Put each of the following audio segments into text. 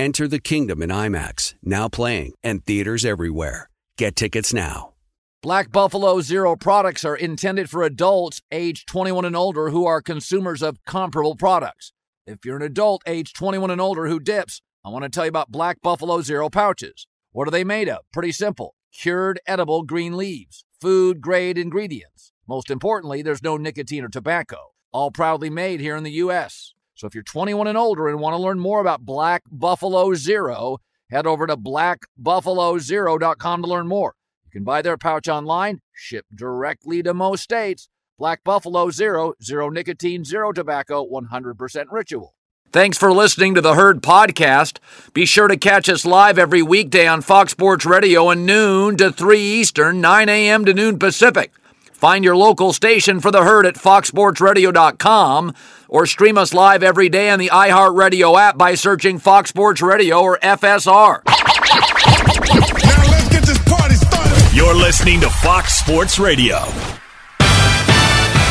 Enter the kingdom in IMAX, now playing, and theaters everywhere. Get tickets now. Black Buffalo Zero products are intended for adults age 21 and older who are consumers of comparable products. If you're an adult age 21 and older who dips, I want to tell you about Black Buffalo Zero pouches. What are they made of? Pretty simple cured edible green leaves, food grade ingredients. Most importantly, there's no nicotine or tobacco. All proudly made here in the U.S. So if you're 21 and older and want to learn more about Black Buffalo Zero, head over to blackbuffalozero.com to learn more. You can buy their pouch online, ship directly to most states. Black Buffalo Zero, zero nicotine, zero tobacco, 100% ritual. Thanks for listening to the Herd Podcast. Be sure to catch us live every weekday on Fox Sports Radio at noon to 3 Eastern, 9 a.m. to noon Pacific. Find your local station for the herd at foxsportsradio.com or stream us live every day on the iHeartRadio app by searching Fox Sports Radio or FSR. Now let's get this party started. You're listening to Fox Sports Radio.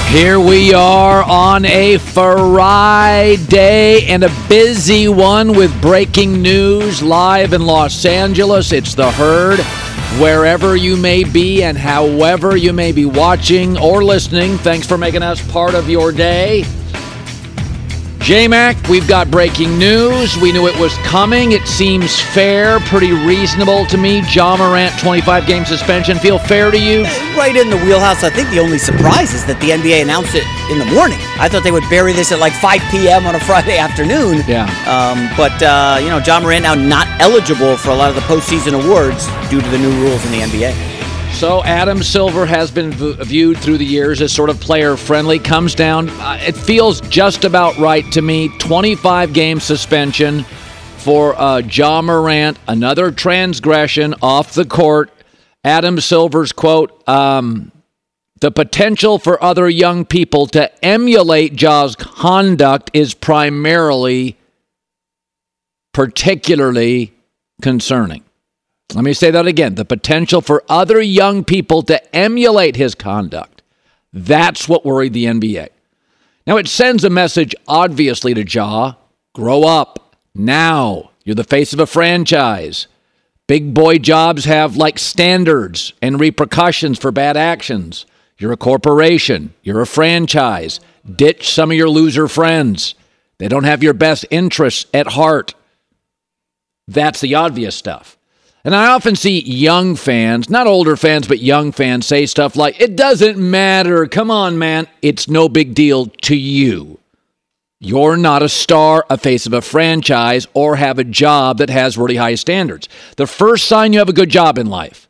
Here we are on a Friday and a busy one with breaking news live in Los Angeles. It's the herd. Wherever you may be and however you may be watching or listening, thanks for making us part of your day. JMac, we've got breaking news. We knew it was coming. It seems fair, pretty reasonable to me. Ja Morant, 25 game suspension. Feel fair to you? Right in the wheelhouse. I think the only surprise is that the NBA announced it in the morning. I thought they would bury this at like 5 p.m. on a Friday afternoon. Yeah. Um, but, uh, you know, Ja Morant now not eligible for a lot of the postseason awards due to the new rules in the NBA. So Adam Silver has been v- viewed through the years as sort of player friendly. Comes down, uh, it feels just about right to me. 25 game suspension for uh, Ja Morant, another transgression off the court. Adam Silver's quote: um, "The potential for other young people to emulate Ja's conduct is primarily, particularly concerning." Let me say that again. The potential for other young people to emulate his conduct. That's what worried the NBA. Now, it sends a message, obviously, to Ja grow up now. You're the face of a franchise. Big boy jobs have like standards and repercussions for bad actions. You're a corporation, you're a franchise. Ditch some of your loser friends. They don't have your best interests at heart. That's the obvious stuff. And I often see young fans, not older fans, but young fans say stuff like, it doesn't matter. Come on, man. It's no big deal to you. You're not a star, a face of a franchise, or have a job that has really high standards. The first sign you have a good job in life,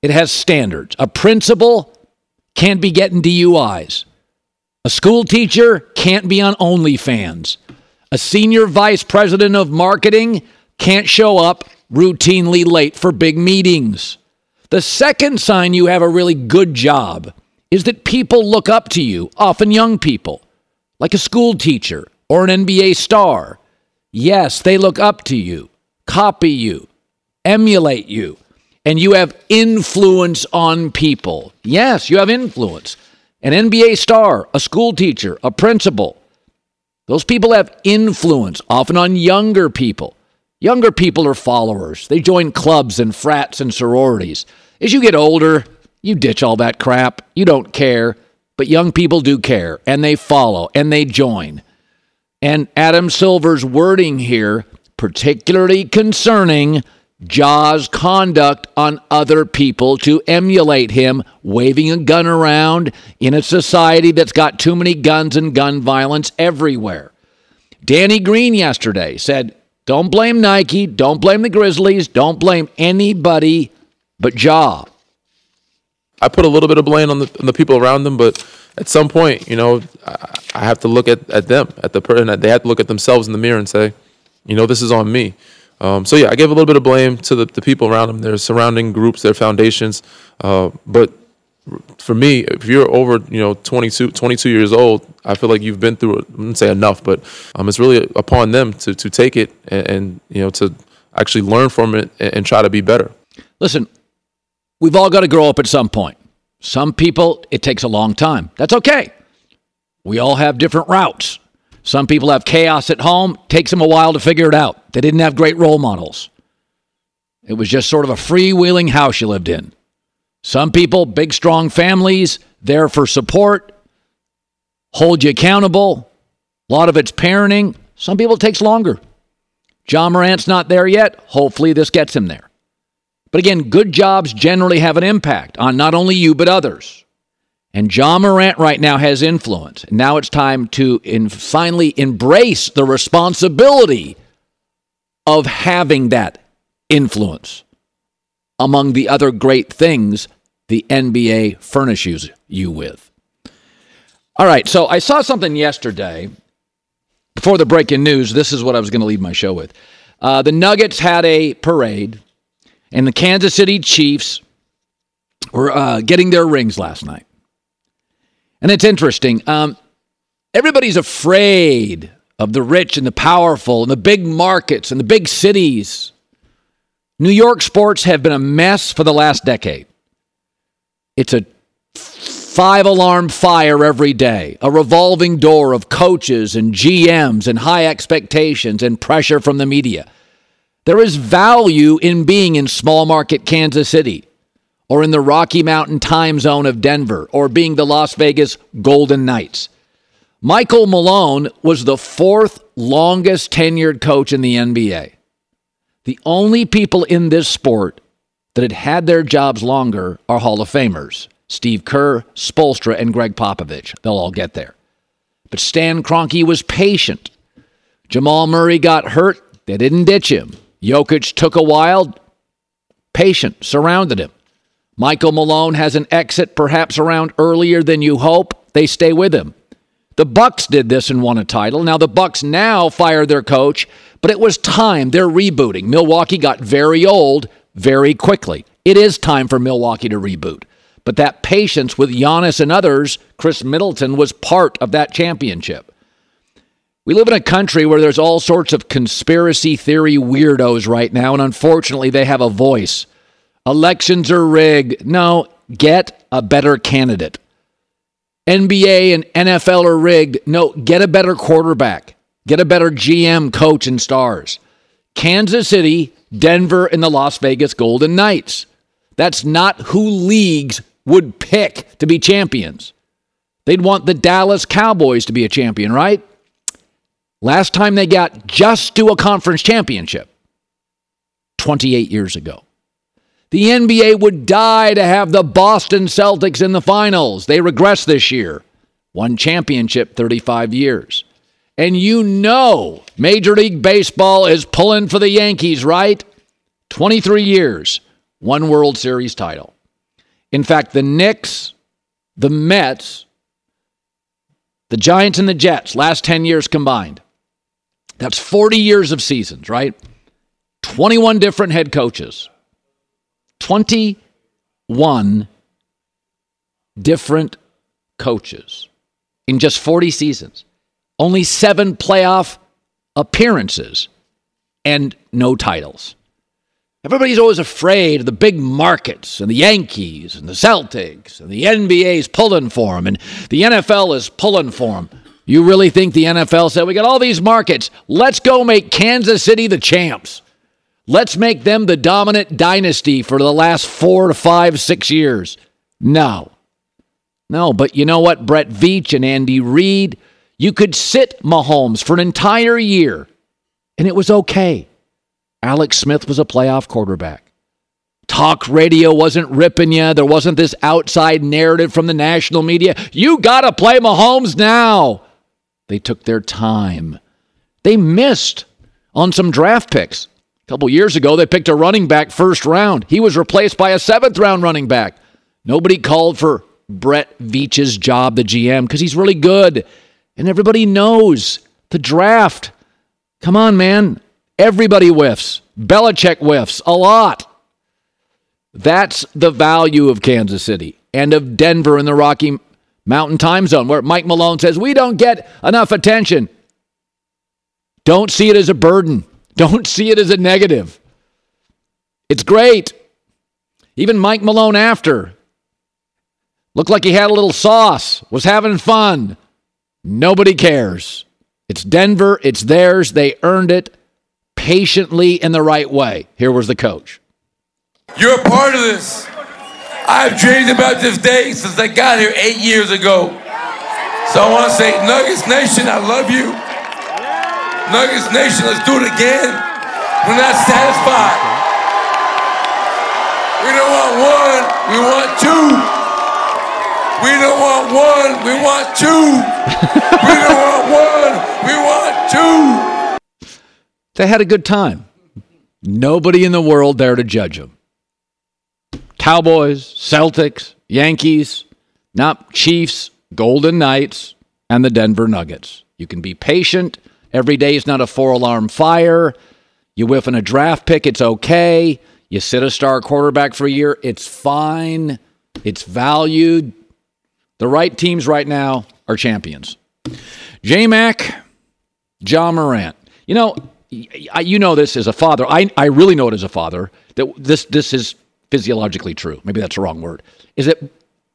it has standards. A principal can't be getting DUIs. A school teacher can't be on OnlyFans. A senior vice president of marketing can't show up routinely late for big meetings. The second sign you have a really good job is that people look up to you, often young people, like a school teacher or an NBA star. Yes, they look up to you, copy you, emulate you, and you have influence on people. Yes, you have influence. An NBA star, a school teacher, a principal. Those people have influence, often on younger people. Younger people are followers. They join clubs and frats and sororities. As you get older, you ditch all that crap. You don't care. But young people do care, and they follow, and they join. And Adam Silver's wording here, particularly concerning Ja's conduct on other people to emulate him, waving a gun around in a society that's got too many guns and gun violence everywhere. Danny Green yesterday said, don't blame Nike. Don't blame the Grizzlies. Don't blame anybody but Ja. I put a little bit of blame on the, on the people around them, but at some point, you know, I, I have to look at, at them, at the person. They have to look at themselves in the mirror and say, you know, this is on me. Um, so yeah, I gave a little bit of blame to the, the people around them, their surrounding groups, their foundations. Uh, but for me, if you're over, you know, 22, 22 years old, I feel like you've been through, I wouldn't say enough, but um, it's really upon them to, to take it and, and, you know, to actually learn from it and, and try to be better. Listen, we've all got to grow up at some point. Some people, it takes a long time. That's okay. We all have different routes. Some people have chaos at home, takes them a while to figure it out. They didn't have great role models. It was just sort of a freewheeling house you lived in. Some people, big, strong families, there for support, hold you accountable. A lot of it's parenting. Some people, it takes longer. Ja Morant's not there yet. Hopefully, this gets him there. But again, good jobs generally have an impact on not only you, but others. And John Morant right now has influence. Now it's time to in, finally embrace the responsibility of having that influence among the other great things the NBA furnishes you with. All right, so I saw something yesterday before the breaking news. This is what I was going to leave my show with. Uh, the Nuggets had a parade, and the Kansas City Chiefs were uh, getting their rings last night. And it's interesting. Um, everybody's afraid of the rich and the powerful and the big markets and the big cities. New York sports have been a mess for the last decade. It's a five alarm fire every day, a revolving door of coaches and GMs and high expectations and pressure from the media. There is value in being in small market Kansas City or in the Rocky Mountain time zone of Denver or being the Las Vegas Golden Knights. Michael Malone was the fourth longest tenured coach in the NBA. The only people in this sport that had had their jobs longer are Hall of Famers Steve Kerr, Spoelstra, and Gregg Popovich. They'll all get there. But Stan Kroenke was patient. Jamal Murray got hurt. They didn't ditch him. Jokic took a while. Patient, surrounded him. Michael Malone has an exit perhaps around earlier than you hope. They stay with him. The Bucks did this and won a title. Now the Bucks now fire their coach, but it was time. They're rebooting. Milwaukee got very old very quickly. It is time for Milwaukee to reboot. But that patience with Giannis and others, Khris Middleton was part of that championship. We live in a country where there's all sorts of conspiracy theory weirdos right now, and unfortunately, they have a voice. Elections are rigged. No, get a better candidate. NBA and NFL are rigged. No, get a better quarterback. Get a better GM, coach, and stars. Kansas City, Denver, and the Las Vegas Golden Knights. That's not who leagues would pick to be champions. They'd want the Dallas Cowboys to be a champion, right? Last time they got just to a conference championship, 28 years ago. The NBA would die to have the Boston Celtics in the finals. They regress this year. One championship, 35 years. And you know Major League Baseball is pulling for the Yankees, right? 23 years, one World Series title. In fact, the Knicks, the Mets, the Giants, and the Jets, last 10 years combined. That's 40 years of seasons, right? 21 different head coaches. 21 different coaches in just 40 seasons. Only seven playoff appearances and no titles. Everybody's always afraid of the big markets and the Yankees and the Celtics and the NBA's pulling for them and the NFL is pulling for them. You really think the NFL said, we got all these markets. Let's go make Kansas City the champs. Let's make them the dominant dynasty for the last four to five, six years. No. No, but you know what? Brett Veach and Andy Reid, you could sit Mahomes for an entire year and it was okay. Alex Smith was a playoff quarterback. Talk radio wasn't ripping you. There wasn't this outside narrative from the national media. You got to play Mahomes now. They took their time. They missed on some draft picks. A couple years ago, they picked a running back first round. He was replaced by a seventh round running back. Nobody called for Brett Veach's job, the GM, because he's really good. And everybody knows the draft. Come on, man. Everybody whiffs. Belichick whiffs a lot. That's the value of Kansas City and of Denver in the Rocky Mountain time zone, where Mike Malone says, We don't get enough attention. Don't see it as a burden, don't see it as a negative. It's great. Even Mike Malone after looked like he had a little sauce, was having fun. Nobody cares. It's Denver, it's theirs. They earned it patiently in the right way. Here was the coach. You're a part of this. I've dreamed about this day since I got here eight years ago. So I want to say, Nuggets Nation, I love you. Nuggets Nation, let's do it again. We're not satisfied. We don't want one, we want two. We don't want one, we want two. we don't want one, we want two. They had a good time. Nobody in the world there to judge them. Cowboys, Celtics, Yankees, not Chiefs, Golden Knights, and the Denver Nuggets. You can be patient. Every day is not a four alarm fire. You whiff in a draft pick, it's okay. You sit a star quarterback for a year, it's fine. It's valued. The right teams right now are champions. J Mac, Ja Morant. You know, you know this as a father. I, I really know it as a father that this this is physiologically true. Maybe that's the wrong word. Is that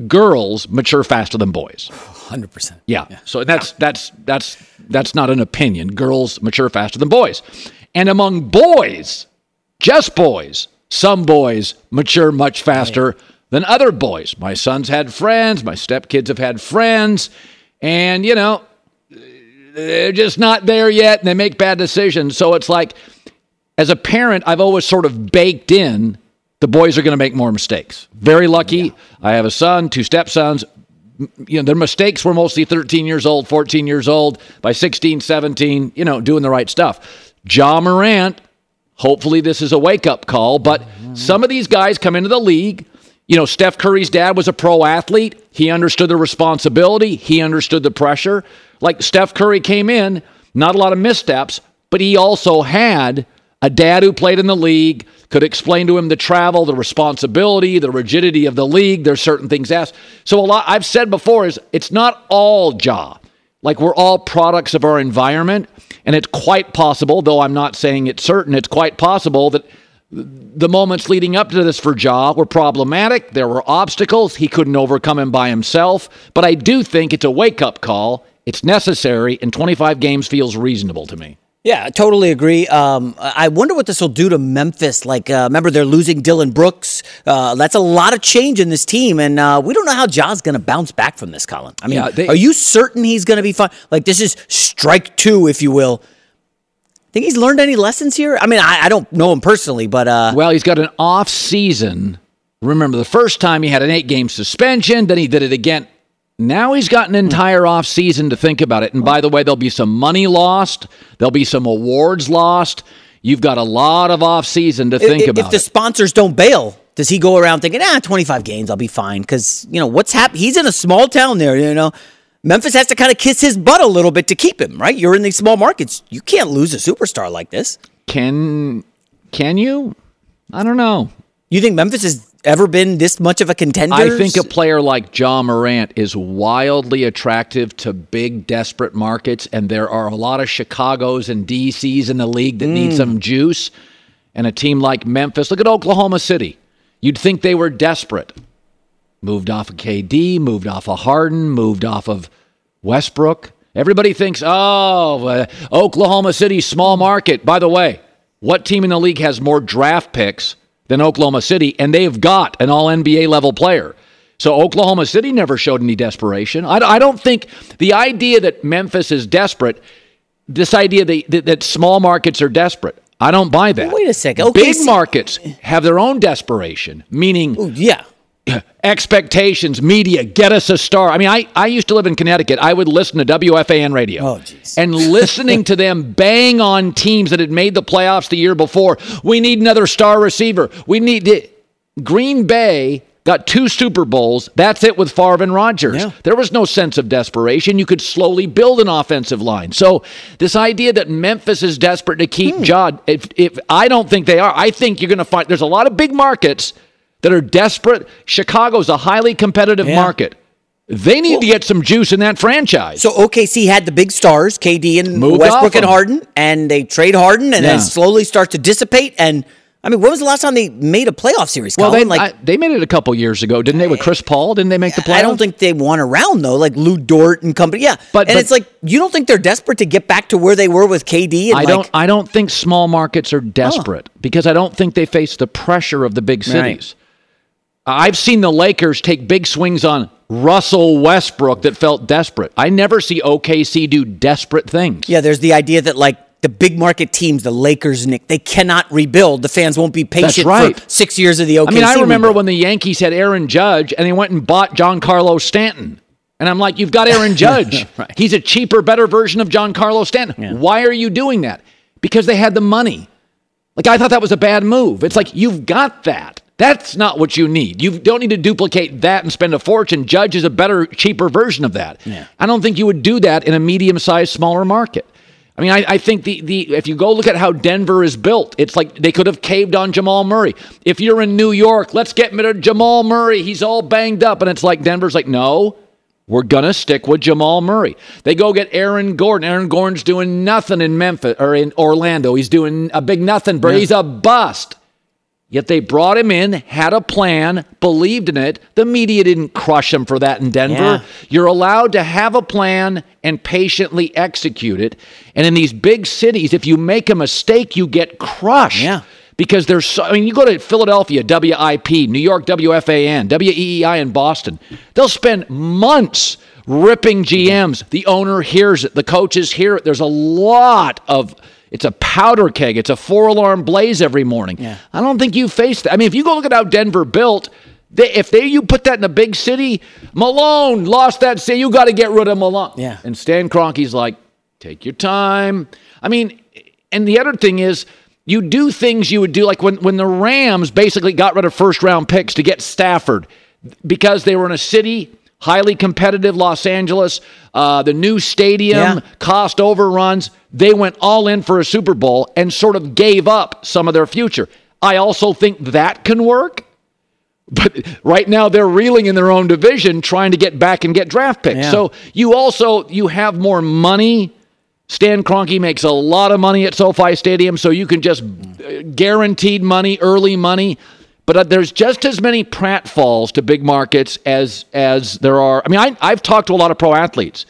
girls mature faster than boys? Hundred percent. Yeah. So that's that's that's that's not an opinion. Girls mature faster than boys, and among boys, just boys, some boys mature much faster than other boys. My sons had friends. My stepkids have had friends, and you know they're just not there yet, and they make bad decisions. So it's like, as a parent, I've always sort of baked in the boys are going to make more mistakes. Very lucky. I have a son, two stepsons. You know, their mistakes were mostly 13 years old, 14 years old, by 16, 17, you know, doing the right stuff. Ja Morant, hopefully this is a wake up call, but mm-hmm. some of these guys come into the league. You know, Steph Curry's dad was a pro athlete. He understood the responsibility, he understood the pressure. Like Steph Curry came in, not a lot of missteps, but he also had a dad who played in the league, could explain to him the travel, the responsibility, the rigidity of the league. There's certain things asked. So a lot I've said before is it's not all Ja. Like we're all products of our environment, and it's quite possible, though I'm not saying it's certain, it's quite possible that the moments leading up to this for Ja were problematic. There were obstacles. He couldn't overcome them by himself. But I do think it's a wake up call. It's necessary, and 25 games feels reasonable to me. Yeah, I totally agree. Um, I wonder what this will do to Memphis. Like, uh, remember they're losing Dillon Brooks. Uh, that's a lot of change in this team, and uh, we don't know how Ja's going to bounce back from this, Colin. I mean, Yeah, they- are you certain he's going to be fine? Like, this is strike two, if you will. Think he's learned any lessons here? I mean, I, I don't know him personally, but uh, Well, he's got an off season. Remember, the first time he had an eight game suspension, then he did it again. Now he's got an entire off season to think about it. And by the way, there'll be some money lost, there'll be some awards lost. You've got a lot of off season to think if, about. if the it. sponsors don't bail, does he go around thinking, ah, 25 games, I'll be fine? Because, you know, what's happening? He's in a small town there, you know. Memphis has to kind of kiss his butt a little bit to keep him, right? You're in these small markets. You can't lose a superstar like this. Can can you? I don't know. You think Memphis has ever been this much of a contender? I think a player like Ja Morant is wildly attractive to big, desperate markets, and there are a lot of Chicago's and DC's in the league that need some juice. And a team like Memphis, look at Oklahoma City. You'd think they were desperate. Moved off of KD, moved off of Harden, moved off of Westbrook. Everybody thinks, oh, uh, Oklahoma City, small market. By the way, what team in the league has more draft picks than Oklahoma City? And they've got an all NBA level player. So Oklahoma City never showed any desperation. I, I don't think the idea that Memphis is desperate, this idea that, that, small markets are desperate, I don't buy that. Wait a second. Big OKC markets have their own desperation, meaning Ooh, yeah. expectations, media, get us a star. I mean, I, I used to live in Connecticut. I would listen to WFAN radio. Oh. And listening to them bang on teams that had made the playoffs the year before. We need another star receiver. We need the Green Bay got two Super Bowls. That's it with Favre and Rodgers. Yeah. There was no sense of desperation. You could slowly build an offensive line. So this idea that Memphis is desperate to keep Hmm. Judd, if, if I don't think they are, I think you're going to find there's a lot of big markets that are desperate. Chicago's a highly competitive Yeah. market. They need to get some juice in that franchise. So OKC had the big stars, KD and Moved Westbrook and. Harden, and they trade Harden, and Yeah. then slowly start to dissipate. And I mean, when was the last time they made a playoff series? well, they like I, they made it a couple years ago, didn't they? With Chris Paul, didn't they make the playoffs? I don't think they won around though, like Lu Dort and company. Yeah, But- and but- it's like you don't think they're desperate to get back to where they were with KD. And I like, don't. I don't think small markets are desperate because I don't think they face the pressure of the big cities. Uh, I've seen the Lakers take big swings on Russell Westbrook that felt desperate. I never see OKC do desperate things. Yeah, there's the idea that like the big market teams, the Lakers, Nick, they cannot rebuild. The fans won't be patient right. for six years of the OKC. I mean, I remember rebuild. when the Yankees had Aaron Judge and they went and bought Giancarlo Stanton. And I'm like, you've got Aaron Judge. Right. He's a cheaper, better version of Giancarlo Stanton. Why are you doing that? Because they had the money. Like, I thought that was a bad move. It's like, you've got that. That's not what you need. You don't need to duplicate that and spend a fortune. Judge is a better, cheaper version of that. I don't think you would do that in a medium sized, smaller market. I mean, I, I think the, the if you go look at how Denver is built, it's like they could have caved on Jamal Murray. If you're in New York, let's get rid of Jamal Murray. He's all banged up. And it's like Denver's like, no, we're gonna stick with Jamal Murray. They go get Aaron Gordon. Aaron Gordon's doing nothing in Memphis or in Orlando. He's doing a big nothing, but he's a bust. Yet they brought him in, had a plan, believed in it. The media didn't crush him for that in Denver. Yeah. You're allowed to have a plan and patiently execute it. And in these big cities, if you make a mistake, you get crushed. Yeah. Because there's so, I mean, you go to Philadelphia, WIP, New York, WFAN, WEEI in Boston. They'll spend months ripping GMs. The owner hears it, the coaches hear it. There's a lot of it's a powder keg. It's a four alarm blaze every morning. Yeah. I don't think you face that. I mean, if you go look at how Denver built, they, if they you put that in a big city, Malone lost that city. You got to get rid of Malone. Yeah. And Stan Kroenke's like, take your time. I mean, and the other thing is, you do things you would do like when when the Rams basically got rid of first round picks to get Stafford because they were in a city highly competitive Los Angeles, uh, the new stadium, Yeah. cost overruns. They went all in for a Super Bowl and sort of gave up some of their future. I also think that can work. But right now they're reeling in their own division trying to get back and get draft picks. Yeah. So you also you have more money. Stan Kroenke makes a lot of money at SoFi Stadium, so you can just uh, guaranteed money, early money. But uh, there's just as many pratfalls to big markets as as there are. I mean, I, I've talked to a lot of pro athletes.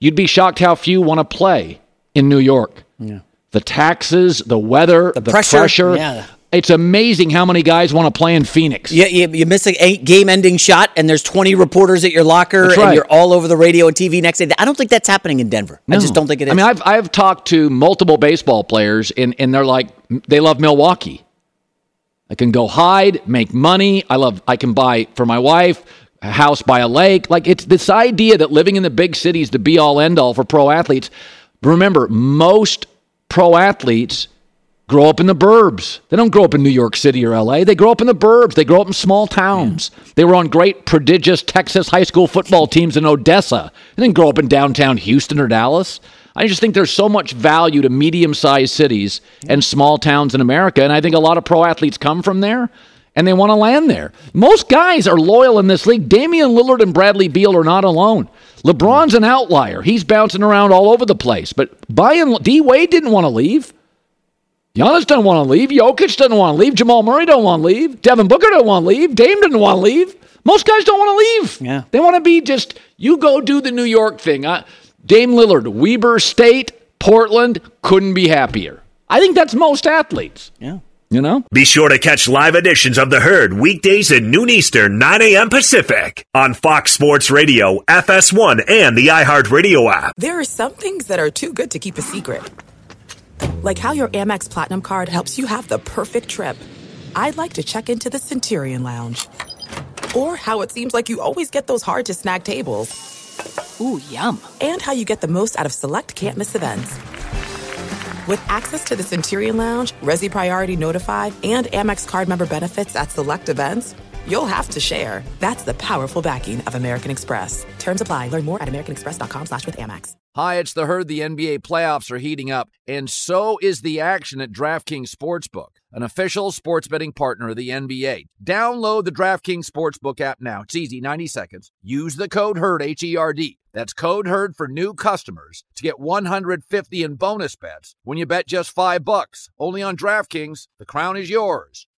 You'd be shocked how few want to play in New York. Yeah. The taxes, the weather, the, pressure, pressure. yeah. It's amazing how many guys want to play in Phoenix. You, you, you miss a game ending shot, and there's 20 reporters at your locker, That's and you're all over the radio and TV next day. I don't think that's happening in Denver. I just don't think it is. I mean, I've I've talked to multiple baseball players, and and they're like they love Milwaukee. I can go hide, make money. I love. I can buy for my wife a house by a lake. Like it's this idea that living in the big cities the be all end all for pro athletes. Remember, most pro athletes grow up in the burbs. They don't grow up in New York City or LA. They grow up in the burbs. They grow up in small towns. They were on great, prodigious Texas high school football teams in Odessa. They didn't grow up in downtown Houston or Dallas. I just think there's so much value to medium sized cities and small towns in America. And I think a lot of pro athletes come from there and they want to land there. Most guys are loyal in this league. Damian Lillard and Bradley Beal are not alone. LeBron's an outlier. He's bouncing around all over the place. But by and D Wade didn't want to leave. Giannis doesn't want to leave. Jokic doesn't want to leave. Jamal Murray don't want to leave. Devin Booker don't want to leave. Dame doesn't want to leave. Most guys don't want to leave. Yeah. They want to be just, you go do the New York thing. Uh, Dame Lillard, Weber State, Portland, couldn't be happier. I think that's most athletes. yeah. You know? Be sure to catch live editions of The Herd weekdays at noon Eastern, 9 a.m. Pacific on Fox Sports Radio, FS1, and the iHeartRadio app. There are some things that are too good to keep a secret. Like how your Amex Platinum card helps you have the perfect trip. I'd like to check into the Centurion Lounge. Or how it seems like you always get those hard to snag tables. Ooh, yum. And how you get the most out of select can't miss events. With access to the Centurion Lounge, Resy Priority Notified, and Amex card member benefits at select events, you'll have to share. That's the powerful backing of American Express. Terms apply. Learn more at americanexpress.com slash with Amex. Hi, it's the herd. The NBA playoffs are heating up, and so is the action at DraftKings Sportsbook, an official sports betting partner of the NBA. Download the DraftKings Sportsbook app now. It's easy, 90 seconds. Use the code HERD, H E R D. That's code HERD for new customers to get 150 in bonus bets when you bet just 5 bucks. Only on DraftKings. The crown is yours.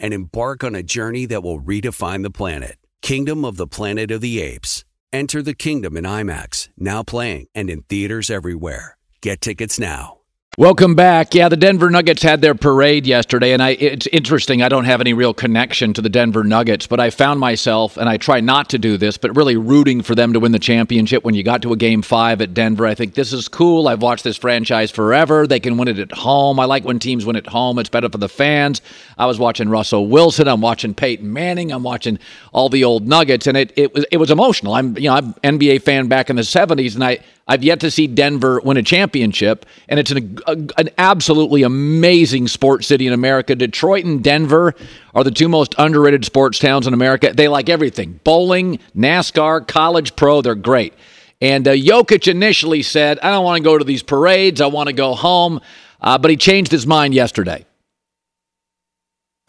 and embark on a journey that will redefine the planet. Kingdom of the Planet of the Apes. Enter the kingdom in IMAX, now playing and in theaters everywhere. Get tickets now. Welcome back. Yeah, the Denver Nuggets had their parade yesterday, and I, it's interesting. I don't have any real connection to the Denver Nuggets, but I found myself, and I try not to do this, but really rooting for them to win the championship when you got to a game five at Denver. I think this is cool. I've watched this franchise forever. They can win it at home. I like when teams win at home, it's better for the fans. I was watching Russell Wilson. I'm watching Peyton Manning. I'm watching all the old Nuggets, and it, it was it was emotional. I'm you know I'm an NBA fan back in the '70s, and I I've yet to see Denver win a championship, and it's an, a, an absolutely amazing sports city in America. Detroit and Denver are the two most underrated sports towns in America. They like everything bowling, NASCAR, college pro, they're great. And uh, Jokic initially said, I don't want to go to these parades, I want to go home, uh, but he changed his mind yesterday.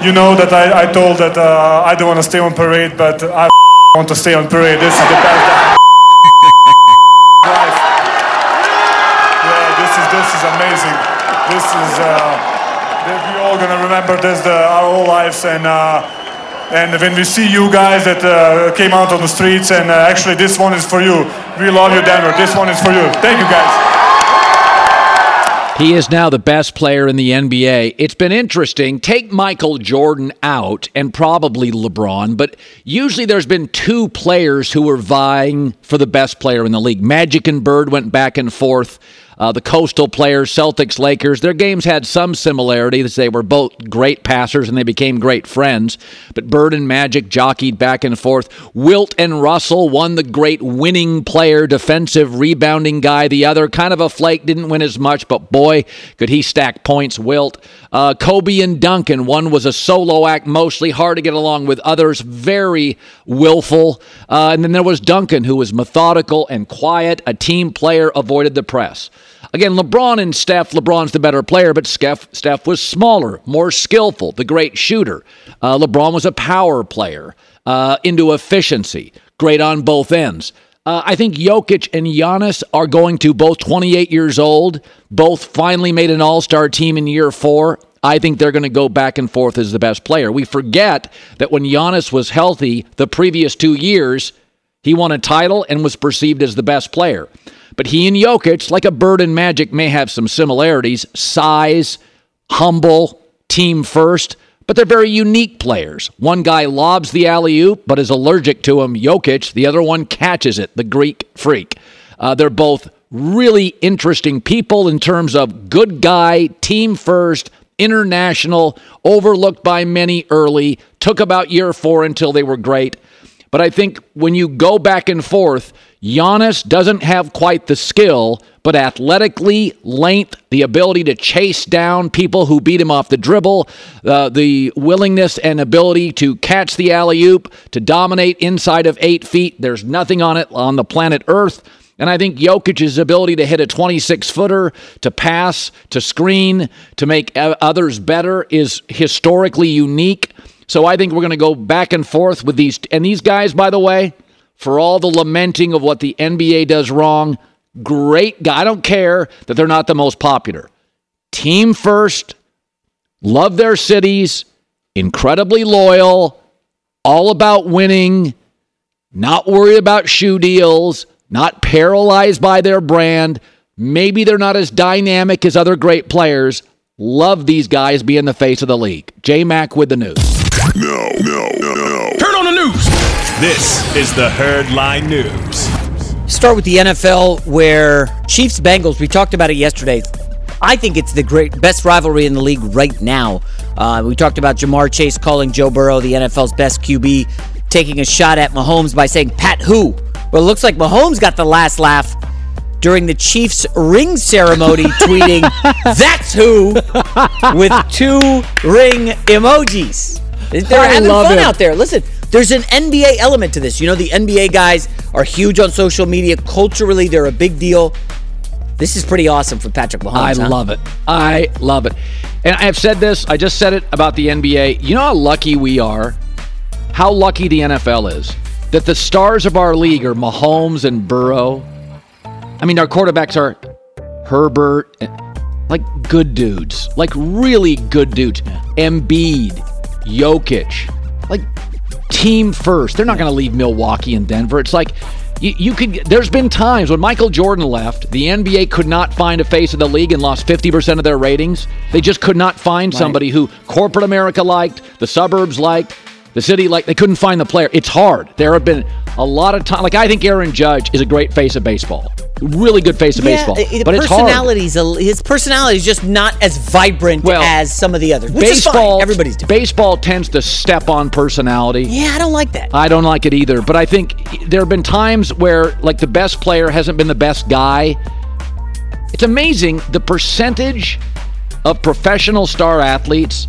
You know that I, I told that uh, I don't want to stay on parade, but I want to stay on parade. This is the best. Yeah, this is this is amazing. This is uh, we all gonna remember this the, our whole lives, and uh, and when we see you guys that uh, came out on the streets, and uh, actually this one is for you. We love you, Denver. This one is for you. Thank you, guys. He is now the best player in the NBA. It's been interesting. Take Michael Jordan out and probably LeBron, but usually there's been two players who were vying for the best player in the league. Magic and Bird went back and forth. Uh, the coastal players, Celtics, Lakers, their games had some similarities. They were both great passers and they became great friends. But Bird and Magic jockeyed back and forth. Wilt and Russell won the great winning player, defensive rebounding guy. The other, kind of a flake, didn't win as much, but boy, could he stack points. Wilt. Uh, Kobe and Duncan. One was a solo act, mostly hard to get along with. Others, very willful. Uh, and then there was Duncan, who was methodical and quiet, a team player, avoided the press. Again, LeBron and Steph, LeBron's the better player, but Steph, Steph was smaller, more skillful, the great shooter. Uh, LeBron was a power player, uh, into efficiency, great on both ends. Uh, I think Jokic and Giannis are going to both 28 years old, both finally made an all star team in year four. I think they're going to go back and forth as the best player. We forget that when Giannis was healthy the previous two years, he won a title and was perceived as the best player. But he and Jokic, like a bird and magic, may have some similarities size, humble, team first, but they're very unique players. One guy lobs the alley oop, but is allergic to him, Jokic. The other one catches it, the Greek freak. Uh, they're both really interesting people in terms of good guy, team first, international, overlooked by many early, took about year four until they were great. But I think when you go back and forth, Giannis doesn't have quite the skill, but athletically, length, the ability to chase down people who beat him off the dribble, uh, the willingness and ability to catch the alley oop, to dominate inside of eight feet. There's nothing on it on the planet Earth. And I think Jokic's ability to hit a 26 footer, to pass, to screen, to make others better is historically unique. So I think we're going to go back and forth with these. And these guys, by the way, for all the lamenting of what the NBA does wrong. Great guy. I don't care that they're not the most popular. Team first, love their cities, incredibly loyal, all about winning, not worried about shoe deals, not paralyzed by their brand. Maybe they're not as dynamic as other great players. Love these guys being the face of the league. J Mac with the news. No, no, no, no. Turn on the news. This is the Herd Line News. Start with the NFL, where Chiefs Bengals. We talked about it yesterday. I think it's the great best rivalry in the league right now. Uh, we talked about Ja'Marr Chase calling Joe Burrow the NFL's best QB, taking a shot at Mahomes by saying "Pat who." Well, it looks like Mahomes got the last laugh during the Chiefs ring ceremony, tweeting "That's who" with two ring emojis. They're I having fun him. out there. Listen, there's an NBA element to this. You know, the NBA guys are huge on social media. Culturally, they're a big deal. This is pretty awesome for Patrick Mahomes. I huh? love it. I love it. And I have said this, I just said it about the NBA. You know how lucky we are? How lucky the NFL is that the stars of our league are Mahomes and Burrow. I mean, our quarterbacks are Herbert, eh, like good dudes, like really good dudes. Embiid, Jokic, like team first. They're not going to leave Milwaukee and Denver. It's like you, you could. There's been times when Michael Jordan left, the NBA could not find a face of the league and lost 50% of their ratings. They just could not find somebody who corporate America liked, the suburbs liked, the city liked. They couldn't find the player. It's hard. There have been a lot of time. Like I think Aaron Judge is a great face of baseball. Really good face of Yeah, baseball. uh, but personality's a, his personality is just not as vibrant Well, as some of the others. Which is fine. baseball Everybody's different. baseball tends to step on personality. Yeah, I don't like that. I don't like it either. But I think there have been times where, like, the best player hasn't been the best guy. It's amazing the percentage of professional star athletes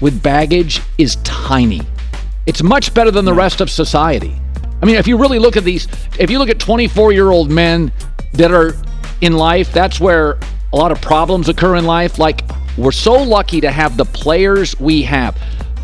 with baggage is tiny. It's much better than the rest of society. I mean, if you really look at these, if you look at 24 year old men that are in life, that's where a lot of problems occur in life. Like, we're so lucky to have the players we have.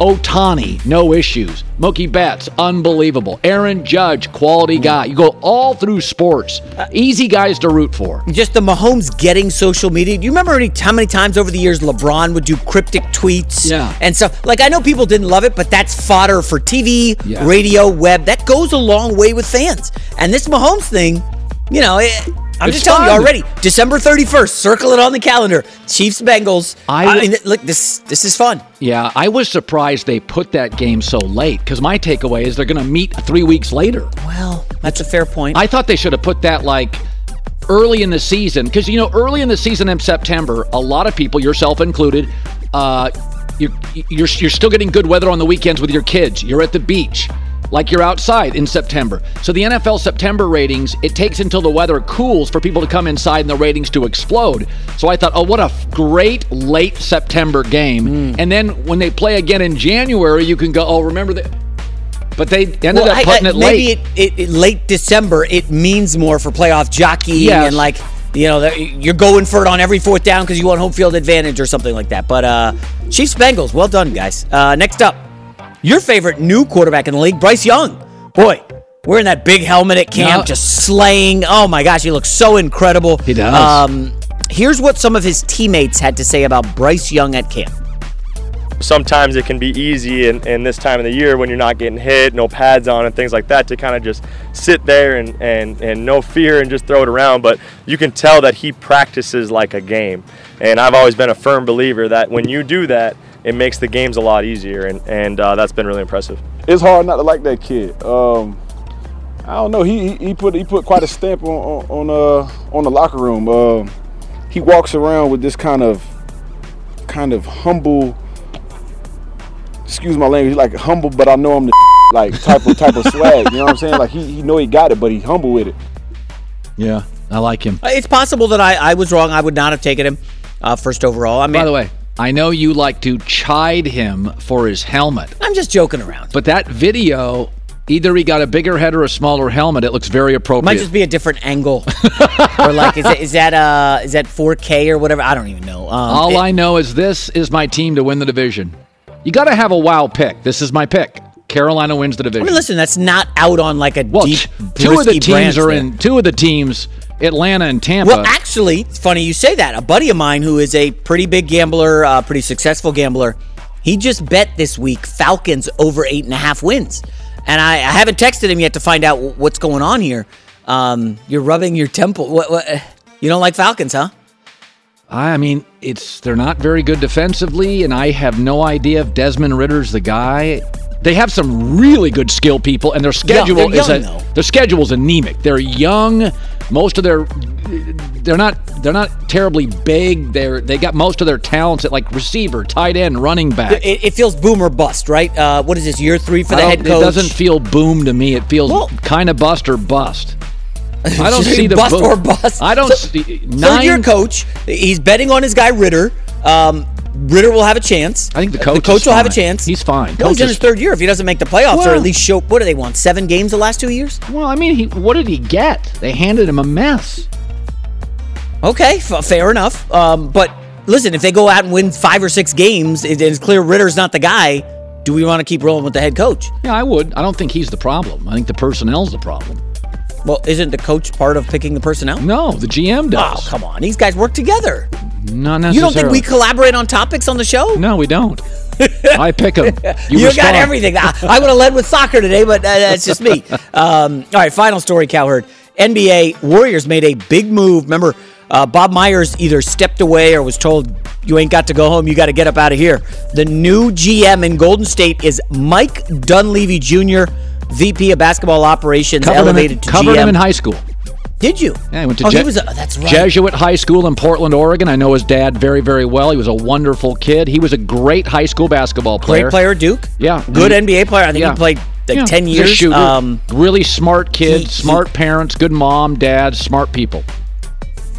Ohtani, no issues. Mookie Betts, unbelievable. Aaron Judge, quality guy. You go all through sports. Easy guys to root for. Just the Mahomes getting social media. Do you remember any, how many times over the years LeBron would do cryptic tweets? Yeah. And stuff. Like, I know people didn't love it, but that's fodder for TV, Yeah. radio, web. That goes a long way with fans. And this Mahomes thing, you know, it, I'm It's just telling you already. December 31st, circle it on the calendar. Chiefs Bengals. I mean, look, this this is fun. Yeah, I was surprised they put that game so late because my takeaway is they're going to meet three weeks later. Well, that's a fair point. I thought they should have put that like early in the season because you know early in the season in September, a lot of people, yourself included, uh, you're, you're you're still getting good weather on the weekends with your kids. You're at the beach. Like you're outside in September. So the NFL September ratings, it takes until the weather cools for people to come inside and the ratings to explode. So I thought, oh, what a f- great late September game. And then when they play again in January, you can go, oh, remember that. But they ended Well, up putting I- it maybe late. It, it, it late December. It means more for playoff jockeying Yes. and like you know you're going for it on every fourth down because you want home field advantage or something like that. But uh, Chiefs Bengals, well done, guys. Uh, next up, your favorite new quarterback in the league, Bryce Young. Boy, wearing that big helmet at camp, No. just slaying. Oh my gosh, he looks so incredible. He does. Um, here's what some of his teammates had to say about Bryce Young at camp. sometimes it can be easy in, in this time of the year when you're not getting hit, no pads on and things like that to kind of just sit there and, and, and no fear and just throw it around. But you can tell that he practices like a game. And I've always been a firm believer that when you do that, it makes the games a lot easier. And, and uh, that's been really impressive. it's hard not to like that kid. Um, I don't know. He, he he put he put quite a stamp on on, on uh on the locker room. Um, he walks around with this kind of kind of humble. Excuse my language, like humble, but I know I'm the like type of type of swag. You know what I'm saying? Like he he know he got it, but he humble with it. Yeah, I like him. Uh, It's possible that I, I was wrong. I would not have taken him uh, first overall. I mean, By the way, I know you like to chide him for his helmet, I'm just joking around. but that video, either he got a bigger head or a smaller helmet. It looks very appropriate. Might just be a different angle, or like is that is that uh is that 4K or whatever? I don't even know. Um, All it- I know is this is my team to win the division. You got to have a wow pick. This is my pick. Carolina wins the I division. mean, listen, that's not out on like a well, deep. two of the teams are there. in. Two of the teams, Atlanta and Tampa. Well, actually, it's funny you say that. A buddy of mine who is a pretty big gambler, uh, pretty successful gambler, he just bet this week Falcons over eight and a half wins. And I, I haven't texted him yet to find out w- what's going on here. Um, you're rubbing your temple. What, what, you don't like Falcons, huh? I mean, it's they're not very good defensively, and I have no idea if Desmond Ridder's the guy. They have some really good skill people, and their schedule they're is young, a, their schedule is anemic. They're young. Most of their they're not they're not terribly big. They're they got most of their talents at like receiver, tight end, running back. It, it feels boom or bust, right? Uh, what is this, year three for the head It coach? doesn't feel boom to me. It feels Well- kind of bust or bust. I don't see the bust boom. or bust. I don't So- see nine. year coach. He's betting on his guy Ridder. Um, Ridder will have a chance. I think the coach. The coach will have a chance. He's fine. Coach in his third year. If he doesn't make the playoffs, or at least show what do they want? Seven games the last two years. Well, I mean, he, what did he get? They handed him a mess. Okay, f- fair enough. Um, but listen, if they go out and win five or six games, it, it's clear Ridder's not the guy. Do we want to keep rolling with the head coach? Yeah, I would. I don't think he's the problem. I think the personnel's the problem. Well, isn't the coach part of picking the personnel? No, the GM does. Oh, does. come on. These guys work together. Not necessarily. You don't think we collaborate on topics on the show? No, we don't. I pick them. You, You, got everything. I, I would have led with soccer today, but uh, that's just me. Um, all right, final story, Cowherd. NBA Warriors made a big move. Remember, uh, Bob Myers either stepped away or was told, you ain't got to go home. You got to get up out of here. The new GM in Golden State is Mike Dunleavy Jr., VP of Basketball Operations, Covered, elevated to covered GM. him in high school. Did you? Yeah, he went to oh, Je- he was a, that's right. Jesuit High School in Portland, Oregon. I know his dad very, very well. He was a wonderful kid. He was a great high school basketball player. Great player, Duke. Yeah. Good And- NBA player. I think yeah. he played like Yeah, 10 years. shooter. Um, really smart kid, he- smart parents, good mom, dad, smart people.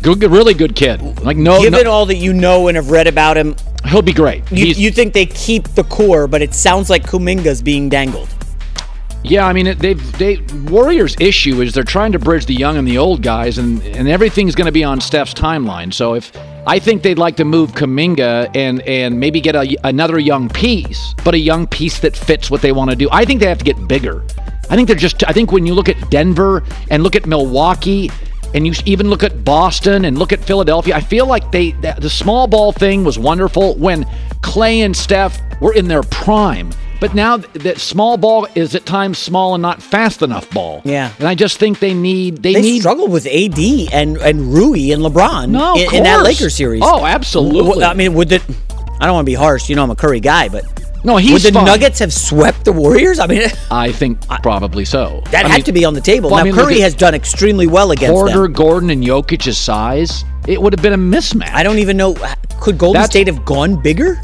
Good, good- really good kid. Like no, given no all that you know and have read about him, he'll be great. You, you think they keep the core, but it sounds like Kuminga's being dangled. Yeah, I mean, they they Warriors' issue is they're trying to bridge the young and the old guys, and and everything's going to be on Steph's timeline. So if I think they'd like to move Kuminga and and maybe get a, another young piece, but a young piece that fits what they want to do. I think they have to get bigger. I think they're just. I think when you look at Denver and look at Milwaukee. And you even look at Boston and look at Philadelphia. I feel like they the, the small ball thing was wonderful when Clay and Steph were in their prime. But now that small ball is at times small and not fast enough ball. Yeah. And I just think they need they, They, need struggled with AD and and Rui and LeBron No, in, in that. Lakers series. Oh, absolutely. I mean, would the I don't want to be harsh. You know, I'm a Curry guy, but No, he's would the. Nuggets have swept the Warriors? I mean, I think probably so. that I had mean, to be on the table. well, I now mean, Curry has done extremely well against Porter, them. Gordon, and Jokic's size. It would have been a mismatch. I don't even know. Could Golden That's- State have gone bigger?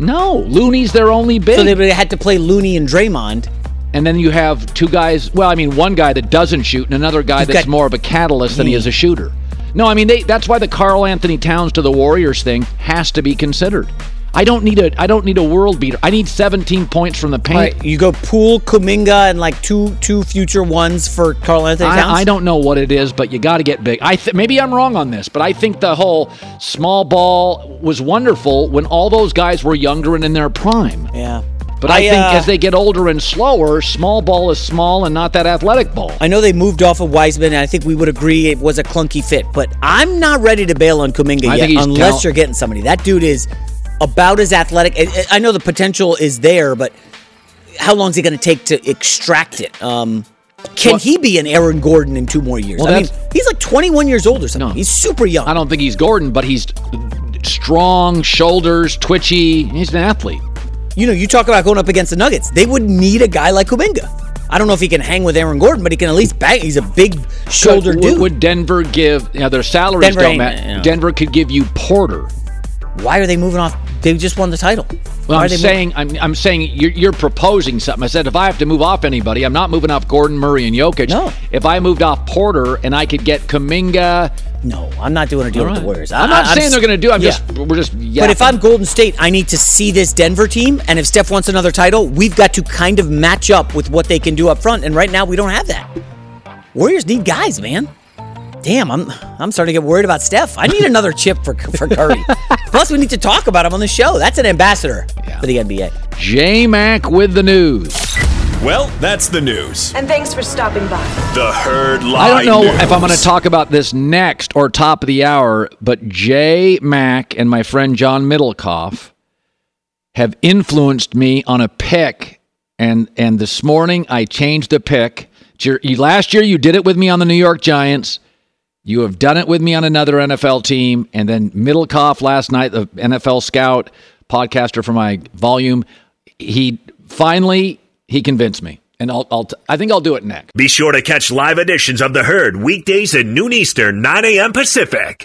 No, Looney's their only big. So they would have had to play Looney and Draymond. and then you have two guys. Well, I mean, one guy that doesn't shoot, and another guy You've that's got- more of a catalyst than he is a shooter. No, I mean they, that's why the Karl-Anthony Towns to the Warriors thing has to be considered. I don't need a I don't need a world beater. I need 17 points from the paint. Right, you go Poole, Kuminga, and like two two future ones for Karl-Anthony Towns. I, I don't know what it is, but you got to get big. I th- maybe I'm wrong on this, but I think the whole small ball was wonderful when all those guys were younger and in their prime. Yeah. But I, think uh, as they get older and slower, small ball is small and not that athletic ball. I know they moved off of Wiseman, and I think we would agree it was a clunky fit. But I'm not ready to bail on Kuminga I yet, unless you're getting somebody. That dude is about as athletic. I- know the potential is there, but how long is it going to take to extract it? Um, can Well- he be an Aaron Gordon in two more years? Well, I mean, he's like 21 years old or something. He's super young. I don't think he's Gordon, but he's strong, shoulders, twitchy. He's an athlete. You know, you talk about going up against the Nuggets. They would need a guy like Kuminga. I don't know if he can hang with Aaron Gordon, but he can at least bang. He's a big shoulder Would- dude. Would Denver give? You know, their salaries Denver don't matter. you know. Denver could give you Porter. Why are they moving off? They just won the title. Well, Why I'm saying, I'm, I'm saying you're, you're proposing something. I said if I have to move off anybody, I'm not moving off Gordon, Murray, and Jokic. No. If I moved off Porter and I could get Kuminga, No, I'm not doing a deal All with the. Warriors. I'm I- not I'm saying s- they're going to do. I'm Yeah. just we're just. But if I'm Golden State, I need to see this Denver team, and if Steph wants another title, we've got to kind of match up with what they can do up front. And right now, we don't have that. Warriors need guys, man. Damn, I'm I'm starting to get worried about Steph. I need another chip for for Curry. Plus, we need to talk about him on the show. That's an ambassador for the NBA. J Mac with the news. Well, that's the news. And thanks for stopping by. The Herd Line I don't know News. if I'm going to talk about this next or top of the hour, but Jay Mack and my friend John Middlekauff have influenced me on a pick, and and this morning I changed a pick. Last year you did it with me on the New York Giants. You have done it with me on another NFL team, and then Middlekauff last night, the NFL scout podcaster for my volume, he finally he convinced me, and I'll, I'll I think I'll do it next. Be sure to catch live editions of The Herd weekdays at noon Eastern, 9 a.m. Pacific.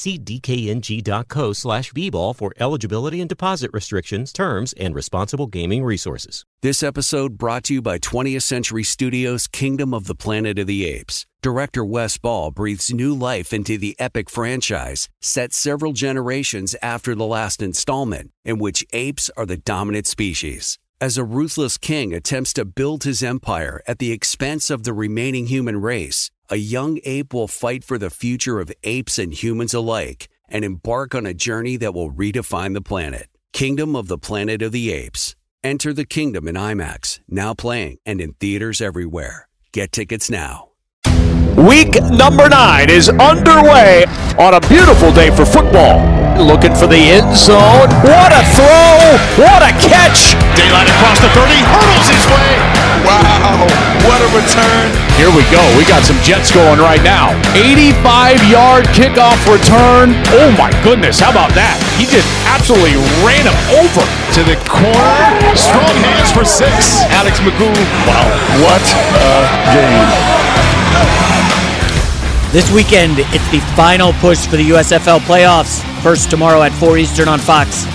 See dkng.co slash bball for eligibility and deposit restrictions, terms, and responsible gaming resources. This episode brought to you by 20th Century Studios' Kingdom of the Planet of the Apes. Director Wes Ball breathes new life into the epic franchise, set several generations after the last installment, in which apes are the dominant species. As a ruthless king attempts to build his empire at the expense of the remaining human race, a young ape will fight for the future of apes and humans alike and embark on a journey that will redefine the planet. Kingdom of the Planet of the Apes. Enter the kingdom in IMAX, now playing and in theaters everywhere. Get tickets now. Week number nine is underway on a beautiful day for football. Looking for the end zone. What a throw! What a catch! Daylight across the 30, hurdles his way. Wow, what a return. Here we go. We got some Jets going right now. 85 yard kickoff return. Oh my goodness, how about that? He just absolutely ran him over. To the corner, strong hands for six. Alex McCool. Wow, what a game. This weekend, it's the final push for the USFL playoffs. First tomorrow at 4 Eastern on Fox.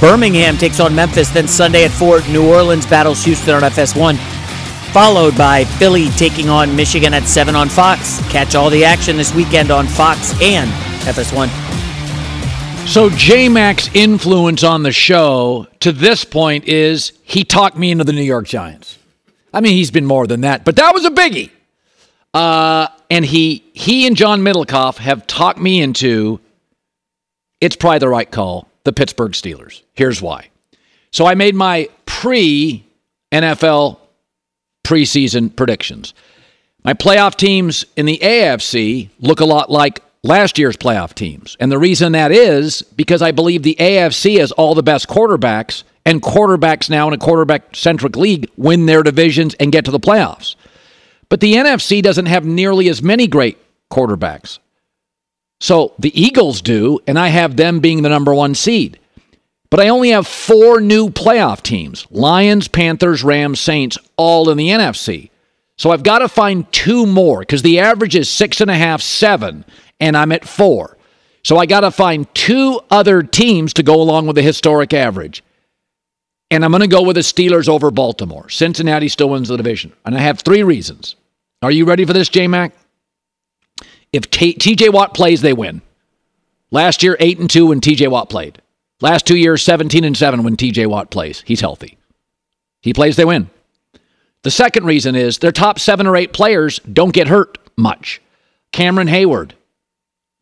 Birmingham takes on Memphis, then Sunday at 4, New Orleans battles Houston on FS1. Followed by Philly taking on Michigan at 7 on Fox. Catch all the action this weekend on Fox and FS1. So J Mac's influence on the show to this point is he talked me into the New York Giants. I mean, he's been more than that, but that was a biggie. Uh, and he he and John Middlekauff have talked me into it's probably the right call, the Pittsburgh Steelers. Here's why. So I made my pre NFL preseason predictions. My playoff teams in the AFC look a lot like last year's playoff teams. And the reason that is because I believe the AFC has all the best quarterbacks and quarterbacks now in a quarterback centric league win their divisions and get to the playoffs. But the NFC doesn't have nearly as many great quarterbacks. So the Eagles do, and I have them being the number one seed. But I only have four new playoff teams Lions, Panthers, Rams, Saints, all in the NFC. So I've got to find two more because the average is six and a half, seven, and I'm at four. So I got to find two other teams to go along with the historic average. And I'm going to go with the Steelers over Baltimore. Cincinnati still wins the division. And I have three reasons. Are you ready for this, J Mac? If TJ Watt plays, they win. Last year, 8 and 2 when TJ Watt played. Last two years, 17 and 7 when TJ Watt plays. He's healthy. He plays, they win. The second reason is their top seven or eight players don't get hurt much. Cameron Heyward,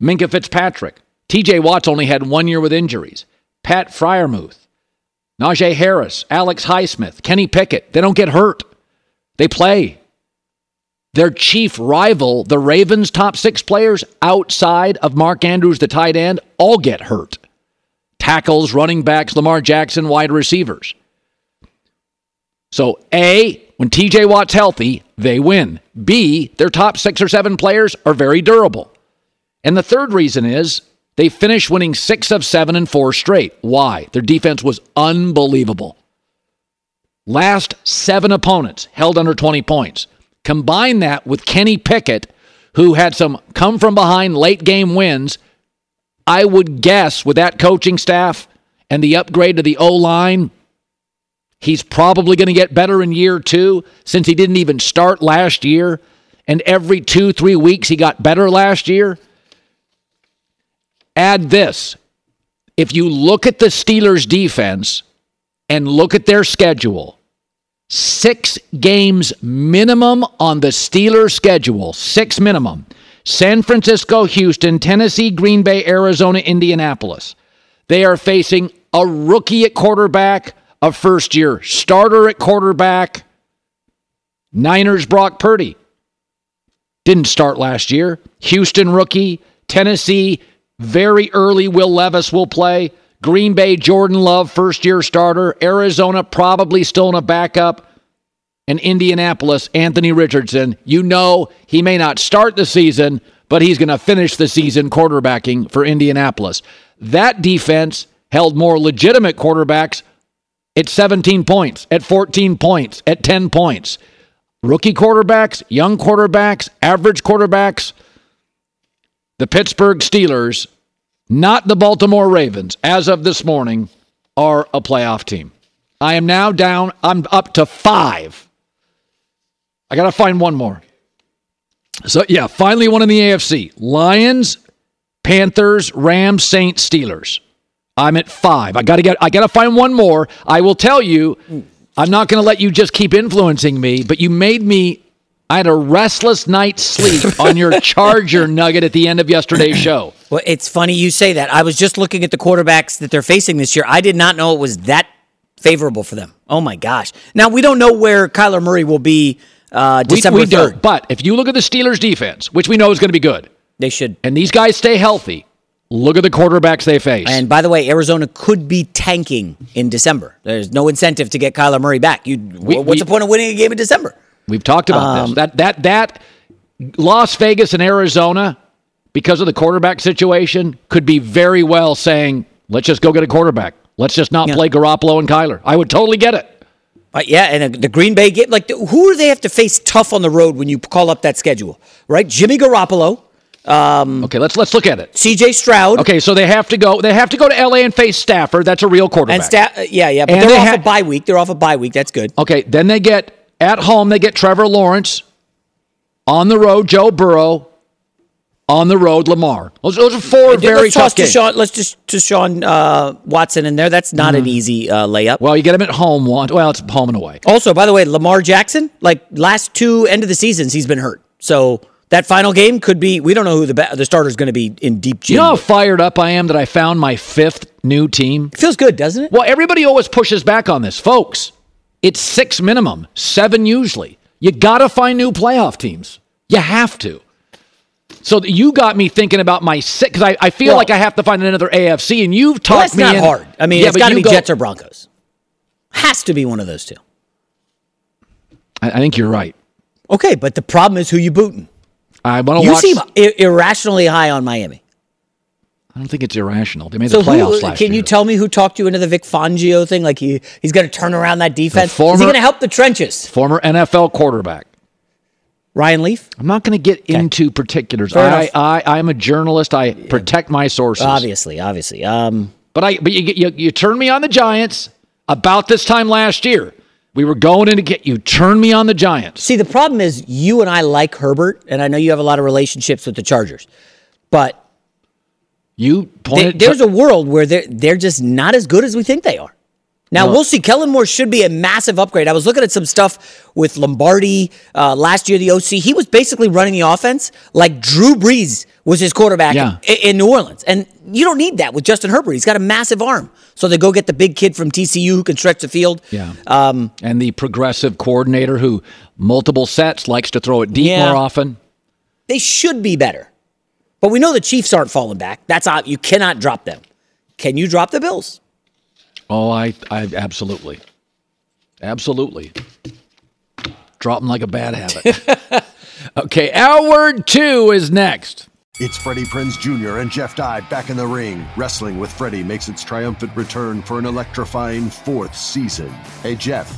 Minkah Fitzpatrick, TJ Watt's only had one year with injuries. Pat Freiermuth, Najee Harris, Alex Highsmith, Kenny Pickett, they don't get hurt. They play. Their chief rival, the Ravens' top six players outside of Mark Andrews, the tight end, all get hurt. Tackles, running backs, Lamar Jackson, wide receivers. So, A, when TJ Watt's healthy, they win. B, their top six or seven players are very durable. And the third reason is they finished winning six of seven and four straight. Why? Their defense was unbelievable. Last seven opponents held under 20 points. Combine that with Kenny Pickett, who had some come from behind late game wins. I would guess with that coaching staff and the upgrade to the O line, he's probably going to get better in year two since he didn't even start last year. And every two, three weeks, he got better last year. Add this if you look at the Steelers' defense and look at their schedule, six games minimum on the Steelers' schedule, six minimum. San Francisco, Houston, Tennessee, Green Bay, Arizona, Indianapolis. They are facing a rookie at quarterback, a first year starter at quarterback. Niners, Brock Purdy. Didn't start last year. Houston, rookie. Tennessee, very early, Will Levis will play. Green Bay, Jordan Love, first year starter. Arizona, probably still in a backup. And Indianapolis, Anthony Richardson. You know he may not start the season, but he's going to finish the season quarterbacking for Indianapolis. That defense held more legitimate quarterbacks at 17 points, at 14 points, at 10 points. Rookie quarterbacks, young quarterbacks, average quarterbacks. The Pittsburgh Steelers, not the Baltimore Ravens, as of this morning, are a playoff team. I am now down, I'm up to five. I got to find one more. So, yeah, finally one in the AFC Lions, Panthers, Rams, Saints, Steelers. I'm at five. I got to get. I got to find one more. I will tell you. I'm not going to let you just keep influencing me, but you made me. I had a restless night's sleep on your Charger nugget at the end of yesterday's show. Well, it's funny you say that. I was just looking at the quarterbacks that they're facing this year. I did not know it was that favorable for them. Oh my gosh! Now we don't know where Kyler Murray will be uh, December we, we 3rd. don't. But if you look at the Steelers' defense, which we know is going to be good, they should. And these guys stay healthy. Look at the quarterbacks they face. And by the way, Arizona could be tanking in December. There's no incentive to get Kyler Murray back. You, We- what's we- the point of winning a game in December? We've talked about Um, this. That that that Las Vegas and Arizona, because of the quarterback situation, could be very well saying, "Let's just go get a quarterback. Let's just not play Garoppolo and Kyler." I would totally get it. Uh, yeah, and uh, the Green Bay game, like, who do they have to face tough on the road when you call up that schedule? Right, Jimmy Garoppolo. Um, okay, let's let's look at it. C.J. Stroud. Okay, so they have to go. They have to go to L.A. and face Stafford. That's a real quarterback. And Sta- uh, yeah, yeah, but And they're they off ha- a bye week. They're off a bye week. That's good. Okay, then they get at home. They get Trevor Lawrence. On the road, Joe Burrow. On the road, Lamar. Those, those are four And very tough games. Deshaun, let's just Deshaun uh, Watson in there. That's not an Mhm. easy uh, layup. Well, you get him at home once. Well, it's home and away. Also, by the way, Lamar Jackson, like last two end of the seasons, he's been hurt. So that final game could be. We don't know who the the starter is going to be in deep. Do you know how fired up I am that I found my fifth new team? feels good, doesn't it? Well, everybody always pushes back on this, folks. It's six minimum, seven usually. You got to find new playoff teams. You have to. So you got me thinking about my six. Because I, I feel Well- like I have to find another AFC, and you've talked Well, that's me not in- hard. I mean, Yeah, it's got to be go- Jets or Broncos. Has to be one of those two. I, I think you're right. Okay, but the problem is who you booting. I want to You watch. seem ir- irrationally high on Miami. I don't think it's irrational. They made So the playoffs who, uh, last can year. you tell me who talked you into the Vic Fangio thing? Like he he's going to turn around that defense. is former- he going to help the trenches? Former NFL quarterback. Ryan Leaf. I'm not going to get into particulars. Fair I, enough. I, I'm a journalist. I protect my sources. Obviously, obviously. Um, But I, but you, you, you turned me on the Giants about this time last year. We were going in to get you. Turn me on the Giants. See, the problem is you and I like Herbert, and I know you have a lot of relationships with the Chargers, but you pointed. there's a world where they're they're just not as good as we think they are. Now Well- we'll see. Kellen Moore should be a massive upgrade. I was looking at some stuff with Lombardi uh, last year. The OC, he was basically running the offense like Drew Brees was his quarterback Yeah. in, in New Orleans, and you don't need that with Justin Herbert. He's got a massive arm, so they go get the big kid from TCU who can stretch the field. yeah. Um, and the progressive coordinator who multiple sets likes to throw it deep Yeah. more often. they should be better, but we know the Chiefs aren't falling back. That's out. You cannot drop them. Can you drop the Bills? Oh, I, I absolutely, absolutely. Drop them like a bad habit. okay, our word two is next. It's Freddie Prinze Jr. and Jeff Dye back in the ring. Wrestling with Freddie makes its triumphant return for an electrifying fourth season. Hey, Jeff,